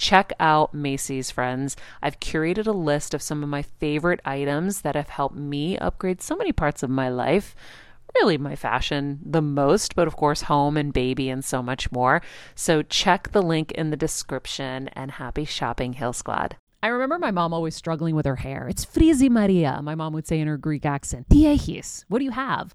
check out Macy's, friends. I've curated a list of some of my favorite items that have helped me upgrade so many parts of my life. Really, my fashion the most, but of course, home and baby and so much more. So, check the link in the description and happy shopping, Heal Squad. I remember my mom always struggling with her hair. It's frizzy Maria, my mom would say in her Greek accent. Diehis, what do you have?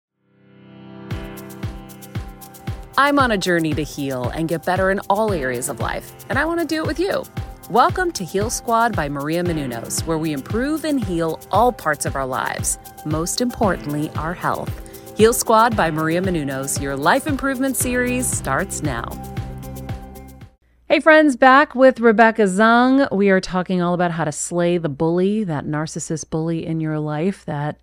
I'm on a journey to heal and get better in all areas of life, and I want to do it with you. Welcome to Heal Squad by Maria Menounos, where we improve and heal all parts of our lives, most importantly, our health. Heal Squad by Maria Menounos, your life improvement series starts now. Hey, friends, back with Rebecca Zung. We are talking all about how to slay the bully, that narcissist bully in your life that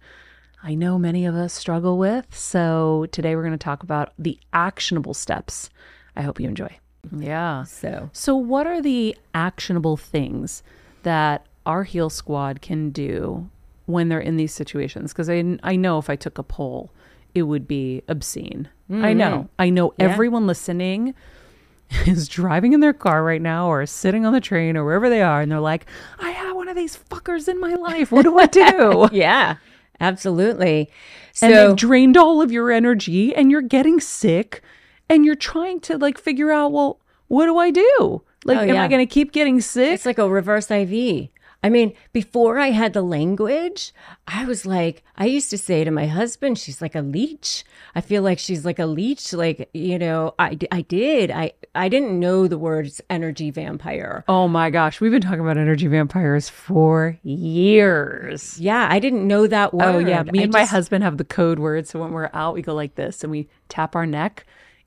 I know many of us struggle with. So today we're going to talk about the actionable steps. I hope you enjoy. Yeah. So, So, what are the actionable things that our Heal Squad can do when they're in these situations? Because I, I know if I took a poll, it would be obscene. I mm-hmm. know. I know Yeah. everyone listening is driving in their car right now or sitting on the train or wherever they are, and they're like, I have one of these fuckers in my life. What do I do? yeah, absolutely. and So, they've drained all of your energy and you're getting sick and you're trying to like figure out well what do i do like Oh, am yeah. i going to keep getting sick it's like a reverse IV. I mean, before I had the language, I was like, I used to say to my husband, she's like a leech. I feel like she's like a leech. Like, you know, I, I did. I, I didn't know the words energy vampire. oh my gosh we've been talking about energy vampires for years Yeah, I didn't know that word. oh yeah me I and my husband have the code word so when we're out we go like this and we tap our neck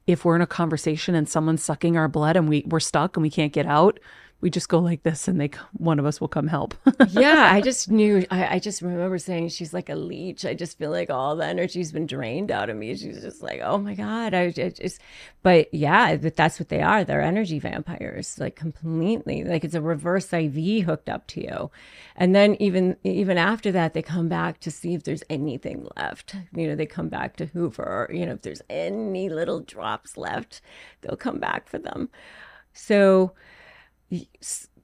if we're in a conversation and someone's sucking our blood and we, we're stuck and we can't get out we just go like this and they one of us will come help yeah, I just knew. I, I just remember saying she's like a leech. I just feel like all the energy's been drained out of me. She's just like, oh my god. I, I just, but yeah, but that's what they are. They're energy vampires, like completely. Like it's a reverse IV hooked up to you, and then even even after that, they come back to see if there's anything left. You know, they come back to Hoover. You know, if there's any little drops left, they'll come back for them. So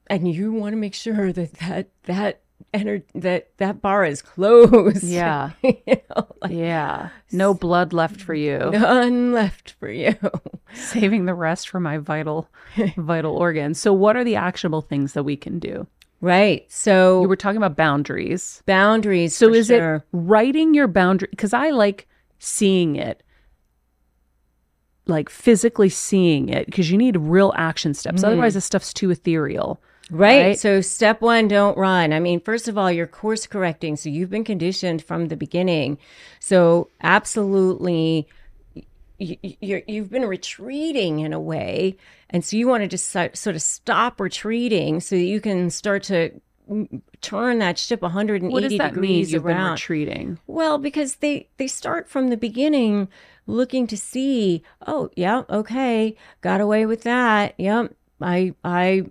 and you want to make sure that that that ener- that that bar is closed. Yeah. you know, like yeah no blood left for you none left for you. saving the rest for my vital vital organs. So what are the actionable things that we can do? Right. So You were talking about boundaries. boundaries. So is sure. it writing your boundary cuz I like seeing it like physically seeing it because you need real action steps. Otherwise this stuff's too ethereal. Right. Right. So step one, don't run. I mean, first of all, you're course correcting. So you've been conditioned from the beginning. So absolutely, you, you've been retreating in a way. And so you want to just so- sort of stop retreating so that you can start to mm, turn that ship 180 What does that mean? degrees been around. retreating. Well, because they they start from the beginning looking to see, oh, yeah, okay, got away with that. Yep. I I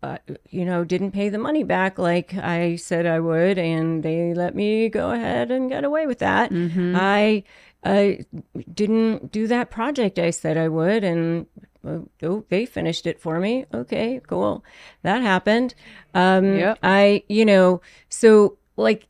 uh, you know, didn't pay the money back like I said I would and they let me go ahead and get away with that. I I didn't do that project I said I would and uh, oh, they finished it for me. Okay, cool. That happened. Um Yep. I, you know, so like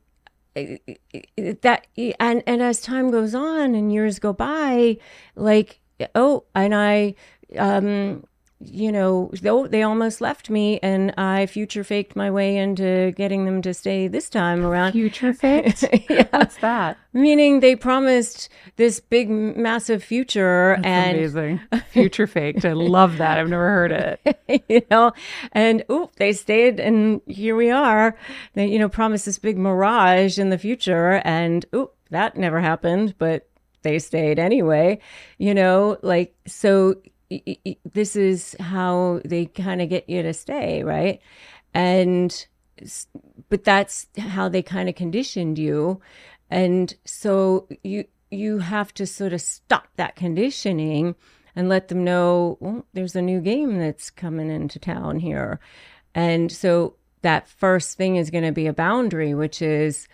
that and and as time goes on and years go by like oh and i um you know though they almost left me and i future faked my way into getting them to stay this time around Future faked? yeah. What's that? meaning they promised this big massive future and Amazing. Future faked. I love that. I've never heard it. you know, and oop, they stayed, and here we are. They, you know, promised this big mirage in the future, and oop, that never happened, but they stayed anyway. You know, like so. This is how they kind of get you to stay, right? And but that's how they kind of conditioned you, and so you you have to sort of stop that conditioning and let them know well, there's a new game that's coming into town here. And so that first thing is going to be a boundary, which is,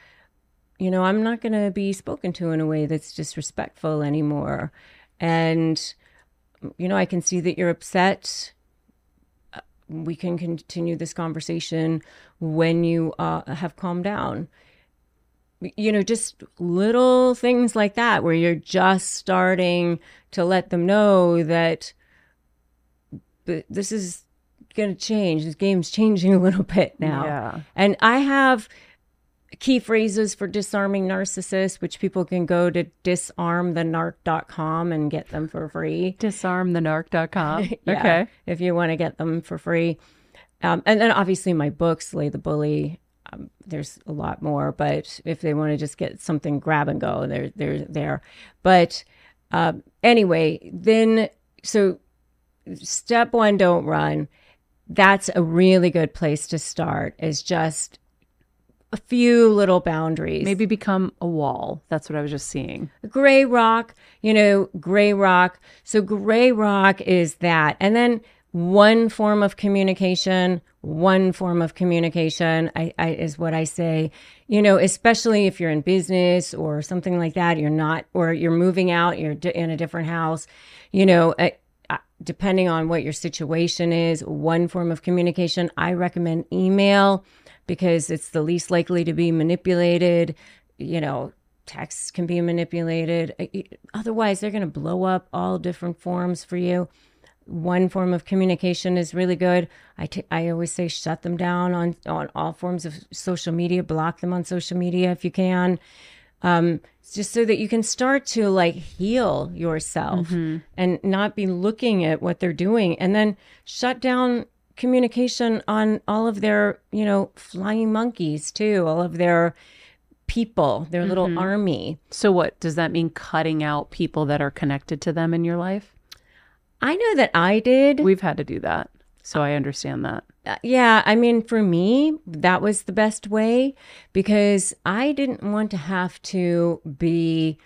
you know, I'm not going to be spoken to in a way that's disrespectful anymore. And, you know, I can see that you're upset. Uh, We can continue this conversation when you uh, have calmed down you know, just little things like that where you're just starting to let them know that this is going to change. This game's changing a little bit now. Yeah. And I have key phrases for disarming narcissists, which people can go to disarmthenarc.com and get them for free. Disarmthenarc.com. Yeah, Okay. If you want to get them for free. Um, and then obviously my book, Slay the Bully. Um, there's a lot more, but if they want to just get something grab and go, they're they're there. But um, anyway, then so step one, don't run. That's a really good place to start. Is just a few little boundaries. Maybe become a wall. That's what I was just seeing. gray rock, you know, gray rock. So gray rock is that. And then one form of communication, one form of communication I, I, is what I say, you know, especially if you're in business or something like that, you're not, or you're moving out, you're in a different house, you know, uh, depending on what your situation is, one form of communication, I recommend email because it's the least likely to be manipulated. You know, texts can be manipulated. Otherwise, they're going to blow up all different forms for you. One form of communication is really good. I I always say shut them down on, on all forms of social media, block them on social media if you can. Um, just so that you can start to like heal yourself and not be looking at what they're doing and then shut down communication on all of their, you know, flying monkeys too, all of their people, their little army. So, what does that mean? Cutting out people that are connected to them in your life? I know that I did. We've had to do that. So, I understand that. Uh, yeah, I mean, for me, that was the best way because I didn't want to have to be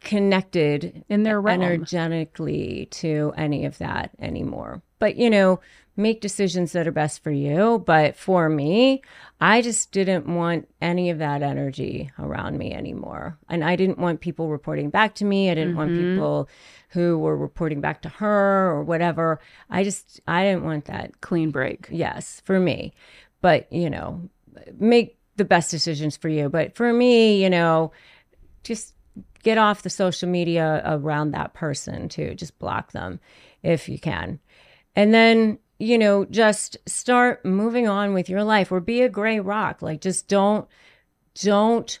connected In their realm. energetically to any of that anymore. But, you know, make decisions that are best for you. But for me, I just didn't want any of that energy around me anymore. And I didn't want people reporting back to me. I didn't want mm-hmm. people who were reporting back to her or whatever. I just, I didn't want that. Clean break. Yes, for me. But, you know, make the best decisions for you. But for me, you know, just get off the social media around that person too. Just block them if you can. And then, you know, just start moving on with your life or be a gray rock. Like just don't don't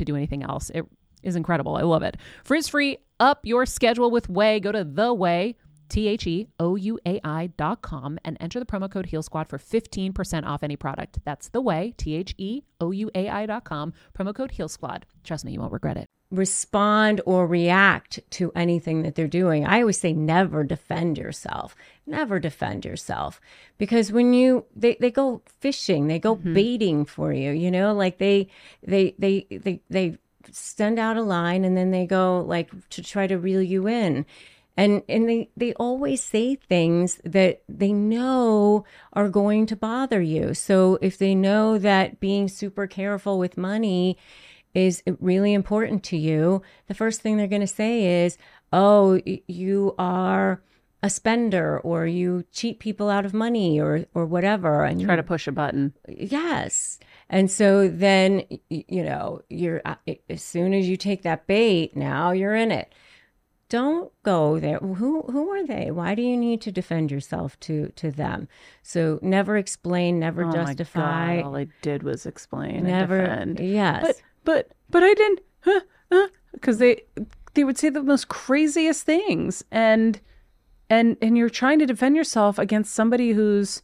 do anything else. It is incredible. I love it. Frizz free, up your schedule with Ouai. Go to the Ouai. T H E O U A I dot com and enter the promo code Heal Squad for 15% off any product. That's the way, T H E O U A I dot com, promo code Heal Squad. Trust me, you won't regret it respond or react to anything that they're doing. I always say never defend yourself. Never defend yourself. Because when you they, they go fishing, they go mm-hmm. baiting for you, you know, like they they they they they send out a line and then they go like to try to reel you in. And and they they always say things that they know are going to bother you. So if they know that being super careful with money is really important to you, the first thing they're going to say is, "Oh, you are a spender or you cheat people out of money or or whatever." And try to push a button. Yes. And so then you know, you're uh, as soon as you take that bait, now you're in it. Don't go there. Who who are they? Why do you need to defend yourself to to them? So never explain, never oh justify. God, all I did was explain. Never. Yes. But but but I didn't because huh, they they would say the most craziest things and and and you're trying to defend yourself against somebody who's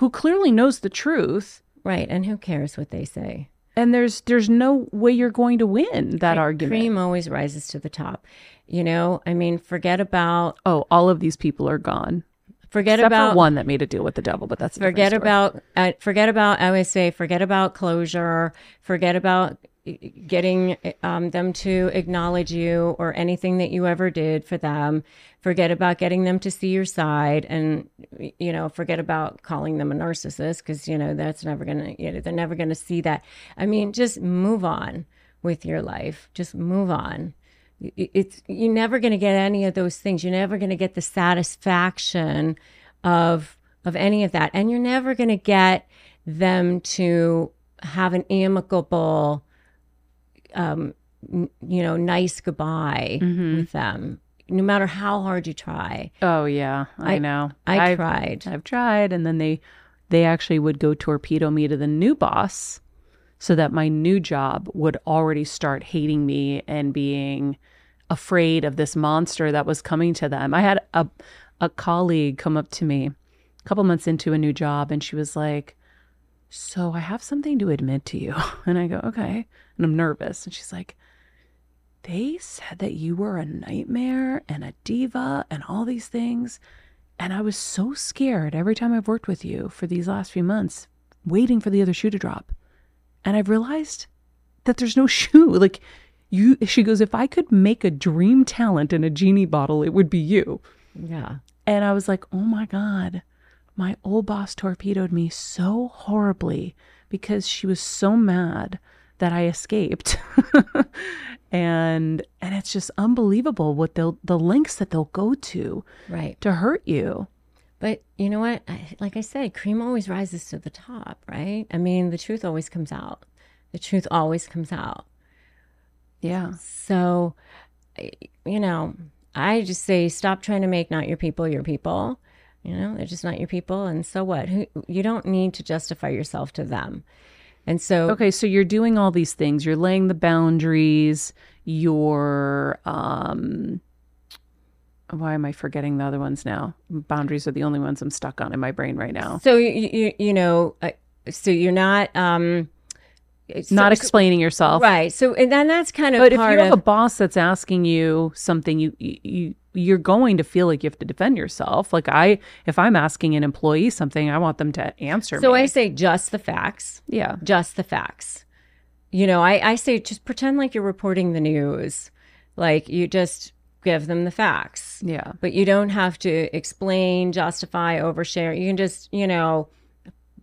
who clearly knows the truth right and who cares what they say and there's there's no way you're going to win that cream, argument. cream always rises to the top. You know i mean forget about oh all of these people are gone. Forget Except about one that made a deal with the devil, but that's forget about uh, forget about I always say forget about closure, forget about getting um, them to acknowledge you or anything that you ever did for them. Forget about getting them to see your side, and you know, forget about calling them a narcissist because you know that's never gonna. You know, they're never gonna see that. I mean, just move on with your life. Just move on. It's you're never gonna get any of those things. You're never gonna get the satisfaction of of any of that, and you're never gonna get them to have an amicable um, n- you know, nice goodbye Mm-hmm. with them, no matter how hard you try. Oh yeah, I, I- know. I I've- tried. I've tried, and then they they actually would go torpedo me to the new boss, so that my new job would already start hating me and being afraid of this monster that was coming to them. I had a a colleague come up to me a couple months into a new job, and she was like, "So I have something to admit to you," and I go, "Okay," and I'm nervous, and she's like. They said that you were a nightmare and a diva and all these things. And I was so scared every time I've worked with you for these last few months, waiting for the other shoe to drop. And I've realized that there's no shoe. Like, you, she goes, if I could make a dream talent in a genie bottle, it would be you. Yeah. And I was like, oh my God, my old boss torpedoed me so horribly because she was so mad that I escaped. and and it's just unbelievable what they'll the lengths that they'll go to Right. to hurt you. But you know what? I, like I said, cream always rises to the top, right? I mean, the truth always comes out. The truth always comes out. Yeah. So, you know, I just say stop trying to make not your people your people. You know, they're just not your people. And so what? Who, you don't need to justify yourself to them. And so, Okay, so you're doing all these things. You're laying the boundaries. You're um why am I forgetting the other ones now? Boundaries are the only ones I'm stuck on in my brain right now. so you, you, you know, uh, so you're not, um, so- Not explaining yourself. right. So, and then that's kind of But if you have of, a boss that's asking you something, you you you're going to feel like you have to defend yourself. Like I, if I'm asking an employee something, I want them to answer so me. I say just the facts. yeah, just the facts. You know, I, I say just pretend like you're reporting the news. Like you just give them the facts. yeah, But you don't have to explain, justify, overshare. You can just, you know,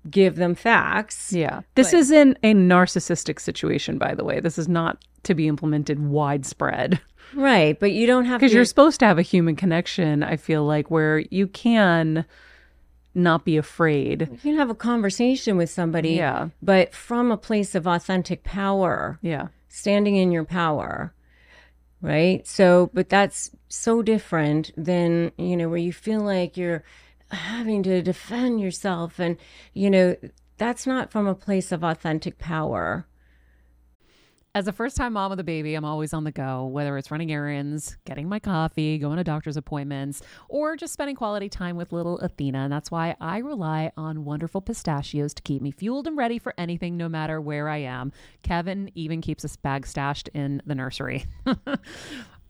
give them facts. yeah. This isn't a narcissistic situation, by the way. This is not to be implemented widespread Right. But you don't have because to you're supposed to have a human connection. I feel like where you can not be afraid. you can have a conversation with somebody, Yeah, but from a place of authentic power, yeah, standing in your power. Right. So, but that's so different than, you know, where you feel like you're having to defend yourself. And, you know, that's not from a place of authentic power. As a first time mom with a baby, I'm always on the go, whether it's running errands, getting my coffee, going to doctor's appointments, or just spending quality time with little Athena. And that's why I rely on wonderful pistachios to keep me fueled and ready for anything, no matter where I am. Kevin even keeps a bag stashed in the nursery.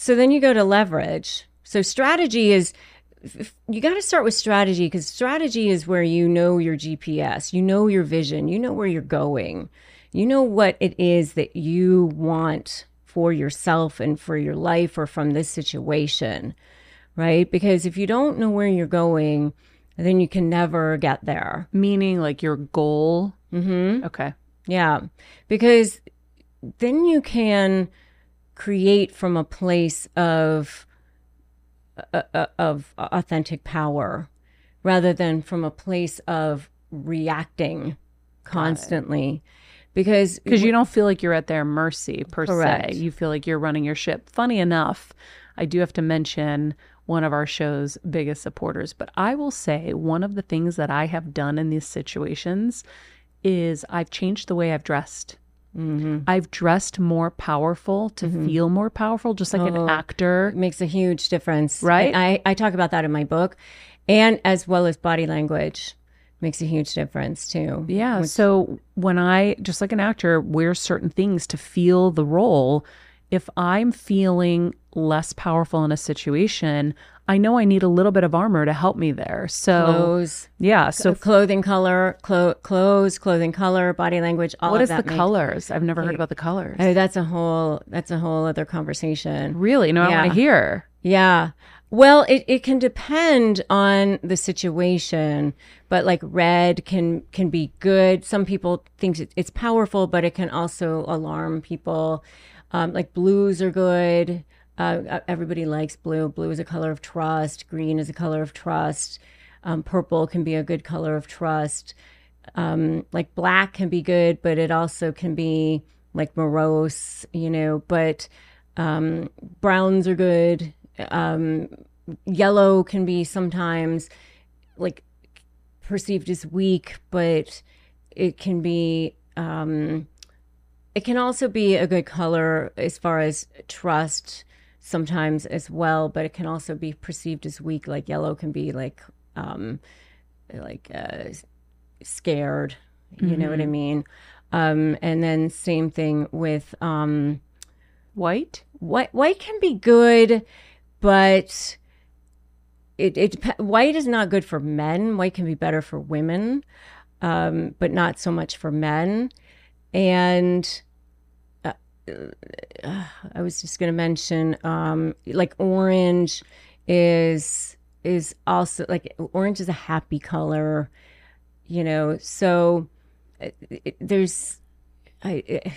so then you go to leverage. So strategy is you got to start with strategy because strategy is where you know your GPS, you know your vision, you know where you're going, you know what it is that you want for yourself and for your life or from this situation, right? Because if you don't know where you're going, then you can never get there. Meaning, like your goal. Mm-hmm. Okay. Yeah, because then you can create from a place of uh, uh, of authentic power rather than from a place of reacting constantly because because you don't feel like you're at their mercy per Correct. se. You feel like you're running your ship. Funny enough, I do have to mention one of our show's biggest supporters, but I will say one of the things that I have done in these situations is I've changed the way I've dressed. Mm-hmm. I've dressed more powerful to mm-hmm. feel more powerful, just like an oh. actor. makes a huge difference Right? I, I talk about that in my book and as well as body language makes a huge difference too. Yeah. So when I, just like an actor, wear certain things to feel the role, if I'm feeling less powerful in a situation, I know I need a little bit of armor to help me there. So, Clothes, yeah. So, clothing color, clo- clothes, clothing color, body language. All what of is the makes- colors? I've never heard about the colors. Oh, that's a whole. That's a whole other conversation. really? No, I want Yeah. to hear. Yeah. Well, it, it can depend on the situation, but like red can can be good. Some people think it's powerful, but it can also alarm people. Um, like blues are good. Uh, everybody likes blue. Blue is a color of trust. Green is a color of trust. Um, purple can be a good color of trust. Um, like black can be good, but it also can be like morose, you know. But um, browns are good. Um, yellow can be sometimes like perceived as weak, but it can be. Um, it can also be a good color as far as trust sometimes as well, but it can also be perceived as weak. Like yellow can be like um, like uh, scared. You know what I mean? Um, and then same thing with um, White? white. White can be good, but it it white is not good for men. White can be better for women, um, but not so much for men. And uh, uh, I was just going to mention, um, like orange is is also like orange is a happy color, you know. So it, it, there's, I it,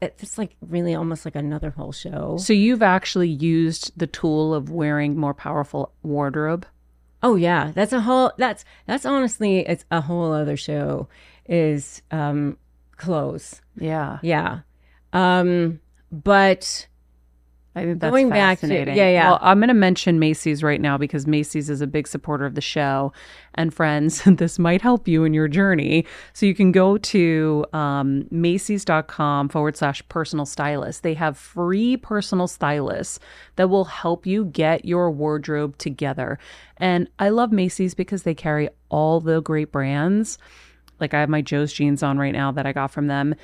it's like really almost like another whole show. So you've actually used the tool of wearing more powerful wardrobe? Oh yeah, that's a whole. That's that's honestly, it's a whole other show. Is um clothes. Yeah. Yeah, um, but I think that's Going back to- fascinating. yeah, yeah. Well, I'm going to mention Macy's right now because Macy's is a big supporter of the show. And friends, this might help you in your journey. So you can go to um, Macy's.com forward slash personal stylist. They have free personal stylists that will help you get your wardrobe together. And I love Macy's because they carry all the great brands. Like I have my Joe's jeans on right now that I got from them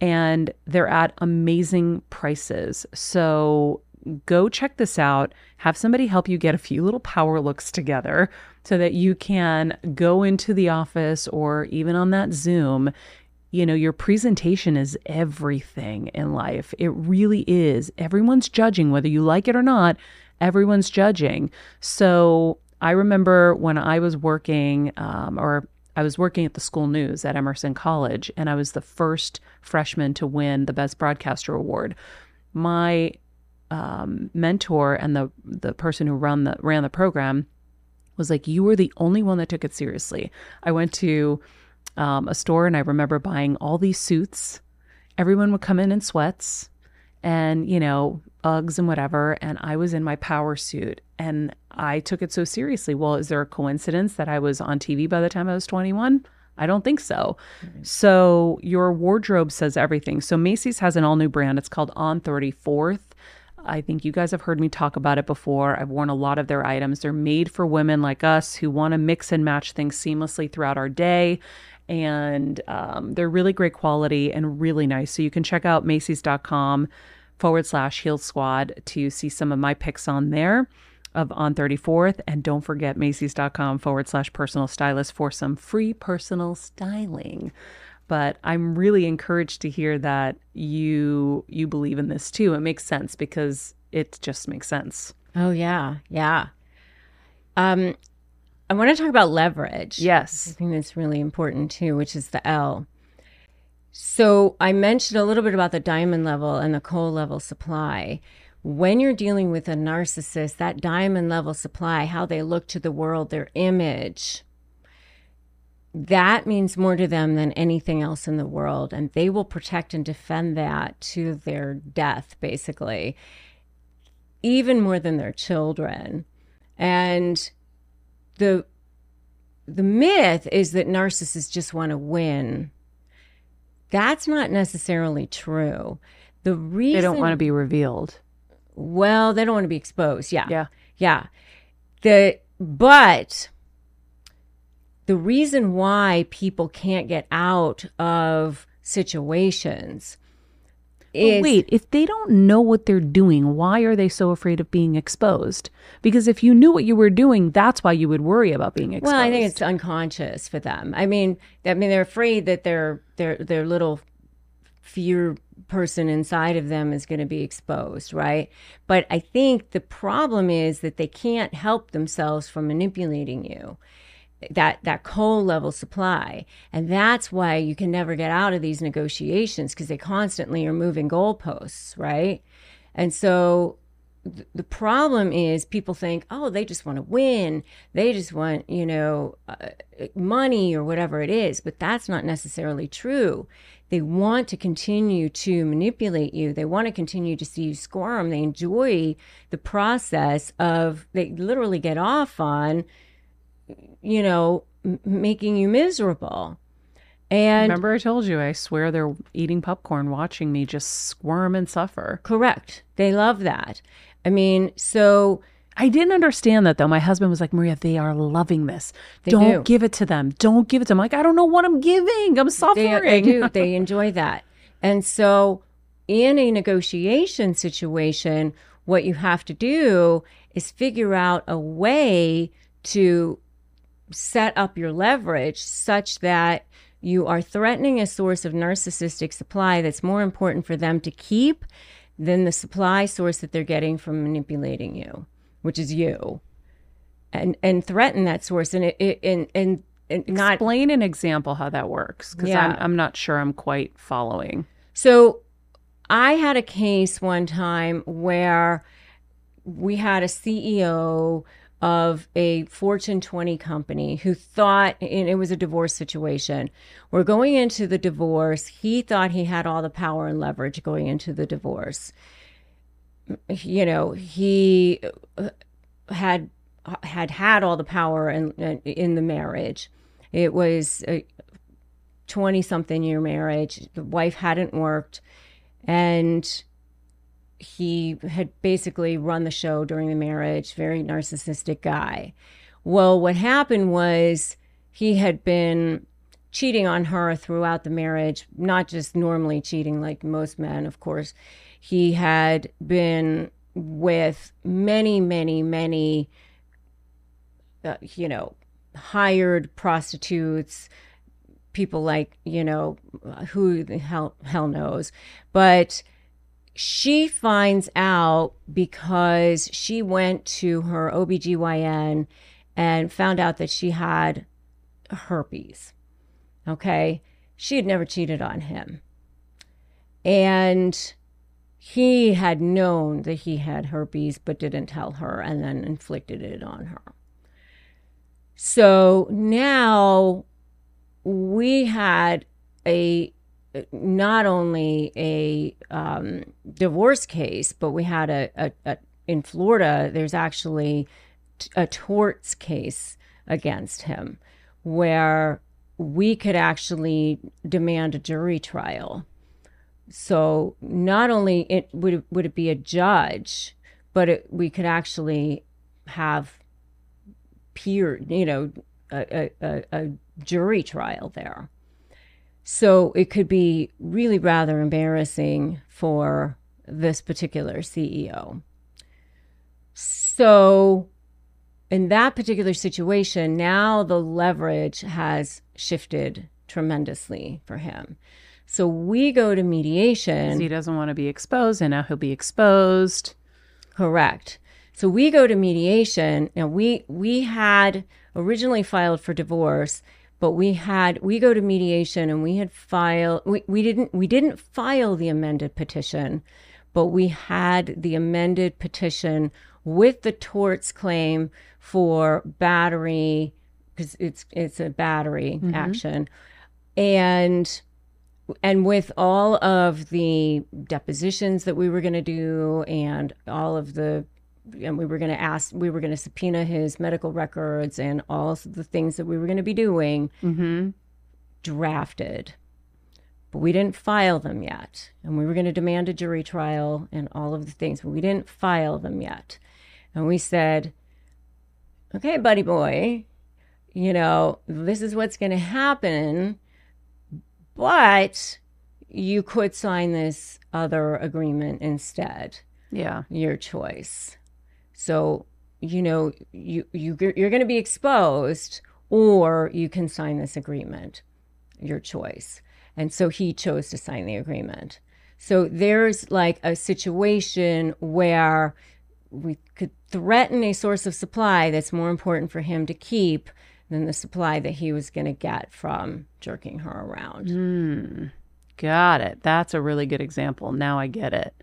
and they're at amazing prices. So go check this out. Have somebody help you get a few little power looks together so that you can go into the office or even on that Zoom. You know, your presentation is everything in life. It really is. Everyone's judging, whether you like it or not, everyone's judging. So I remember when I was working, um, or I was working at the school news at Emerson College, and I was the first freshman to win the Best Broadcaster Award. My um, mentor and the the person who run the ran the program was like, "You were the only one that took it seriously." I went to um, a store and I remember buying all these suits. Everyone would come in in sweats and you know Uggs and whatever, and I was in my power suit, and I took it so seriously. Well, is there a coincidence that I was on TV by the time I was 21? I don't think so. So your wardrobe says everything. So Macy's has an all new brand. It's called On 34th. I think you guys have heard me talk about it before. I've worn a lot of their items. They're made for women like us who want to mix and match things seamlessly throughout our day. And um, they're really great quality and really nice. So you can check out Macy's.com forward slash Heal Squad to see some of my picks on there of on 34th. And don't forget Macy's.com forward slash personal stylist for some free personal styling. But I'm really encouraged to hear that you you believe in this too. It makes sense because it just makes sense. oh yeah, yeah. Um, I want to talk about leverage. Yes. I think that's really important too, which is the L. So I mentioned a little bit about the diamond level and the coal level supply. When you're dealing with a narcissist, that diamond level supply, how they look to the world, their image, that means more to them than anything else in the world. And they will protect and defend that to their death, basically, even more than their children. And the the myth is that narcissists just want to win. That's not necessarily true. The reason They don't want to be revealed. well, they don't want to be exposed. Yeah. Yeah. Yeah. The but the reason why people can't get out of situations is Wait, if they don't know what they're doing, why are they so afraid of being exposed? Because if you knew what you were doing, that's why you would worry about being exposed. Well, I think it's unconscious for them. I mean, I mean, they're afraid that their their their little fear person inside of them is going to be exposed, right? But I think the problem is that they can't help themselves from manipulating you. That that coal level supply, and that's why you can never get out of these negotiations because they constantly are moving goalposts, right? And so th- the problem is people think, oh, they just want to win. They just want, you know, uh, money or whatever it is. But that's not necessarily true. They want to continue to manipulate you. They want to continue to see you squirm. They enjoy the process of, they literally get off on, you know, m- making you miserable. And Remember, I told you, I swear they're eating popcorn, watching me just squirm and suffer. correct. They love that. I mean, so I didn't understand that though. My husband was like, Maria, they are loving this. Don't do. give it to them. Don't give it to them. Like, I don't know what I'm giving. I'm suffering. They, they do. They enjoy that. And so, in a negotiation situation, what you have to do is figure out a way to set up your leverage such that you are threatening a source of narcissistic supply that's more important for them to keep than the supply source that they're getting from manipulating you, which is you. And and threaten that source and it, it and and and not Explain an example how that works because Yeah. I'm, I'm not sure I'm quite following. So I had a case one time where we had a CEO of a Fortune 20 company who thought, and it was a divorce situation. We're going into the divorce. He thought he had all the power and leverage going into the divorce. You know, he uh, had had had all the power in in the marriage. It was a 20 something year marriage. The wife hadn't worked and he had basically run the show during the marriage, very narcissistic guy. Well, what happened was he had been cheating on her throughout the marriage, not just normally cheating like most men, of course. He had been with many, many, many, uh, you know, hired prostitutes, people like, you know, who the hell, hell knows. But she finds out because she went to her OBGYN and found out that she had herpes. Okay. She had never cheated on him. And he had known that he had herpes, but didn't tell her and then inflicted it on her. So now we had a not only a um, divorce case, but we had a, a, a in Florida. There's actually a torts case against him, where we could actually demand a jury trial. So not only it would would it be a judge, but it, we could actually have peer, you know, a, a, a jury trial there. So it could be really rather embarrassing for this particular CEO. So, in that particular situation, now the leverage has shifted tremendously for him. So, we go to mediation. He doesn't want to be exposed, and now he'll be exposed. Correct. So we go to mediation. Now we we had originally filed for divorce, but we had we go to mediation and we had filed we, we didn't we didn't file the amended petition, but we had the amended petition with the torts claim for battery because it's it's a battery mm-hmm. action. And and with all of the depositions that we were going to do and all of the and we were going to ask we were going to subpoena his medical records and all of the things that we were going to be doing Mm-hmm. drafted but we didn't file them yet and we were going to demand a jury trial and all of the things but we didn't file them yet and we said okay buddy boy you know, this is what's going to happen, but you could sign this other agreement instead. Yeah. Your choice. So, you know, you, you you're going to be exposed or you can sign this agreement. Your choice. And so he chose to sign the agreement. So there's like a situation where we could threaten a source of supply that's more important for him to keep than the supply that he was going to get from jerking her around. Mm, got it. That's a really good example. Now I get it.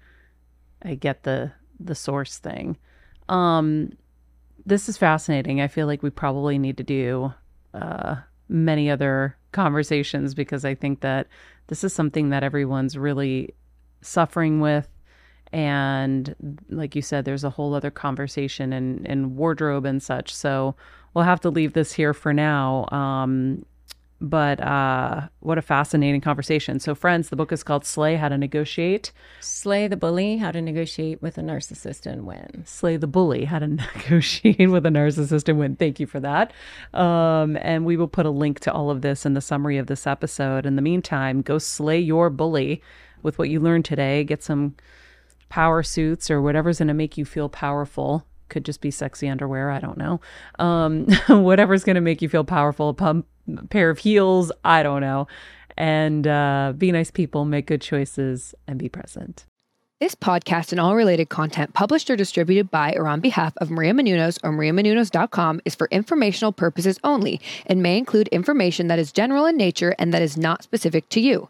I get the the source thing. Um, this is fascinating. I feel like we probably need to do uh, many other conversations because I think that this is something that everyone's really suffering with. And like you said there's a whole other conversation in in wardrobe and such. So we'll have to leave this here for now. Um, but uh, what a fascinating conversation. So friends the book is called slay how to negotiate. Slay the bully how to negotiate with a narcissist and win. Slay the bully how to negotiate with a narcissist and win. Thank you for that. Um, and we will put a link to all of this in the summary of this episode. In the meantime go slay your bully with what you learned today. Get some power suits or whatever's going to make you feel powerful. Could just be sexy underwear. I don't know. Um, whatever's going to make you feel powerful. A pump, pair of heels. I don't know. And uh, be nice people, make good choices, and be present. This podcast and all related content published or distributed by or on behalf of Maria Menounos or mariamenounos.com is for informational purposes only and may include information that is general in nature and that is not specific to you.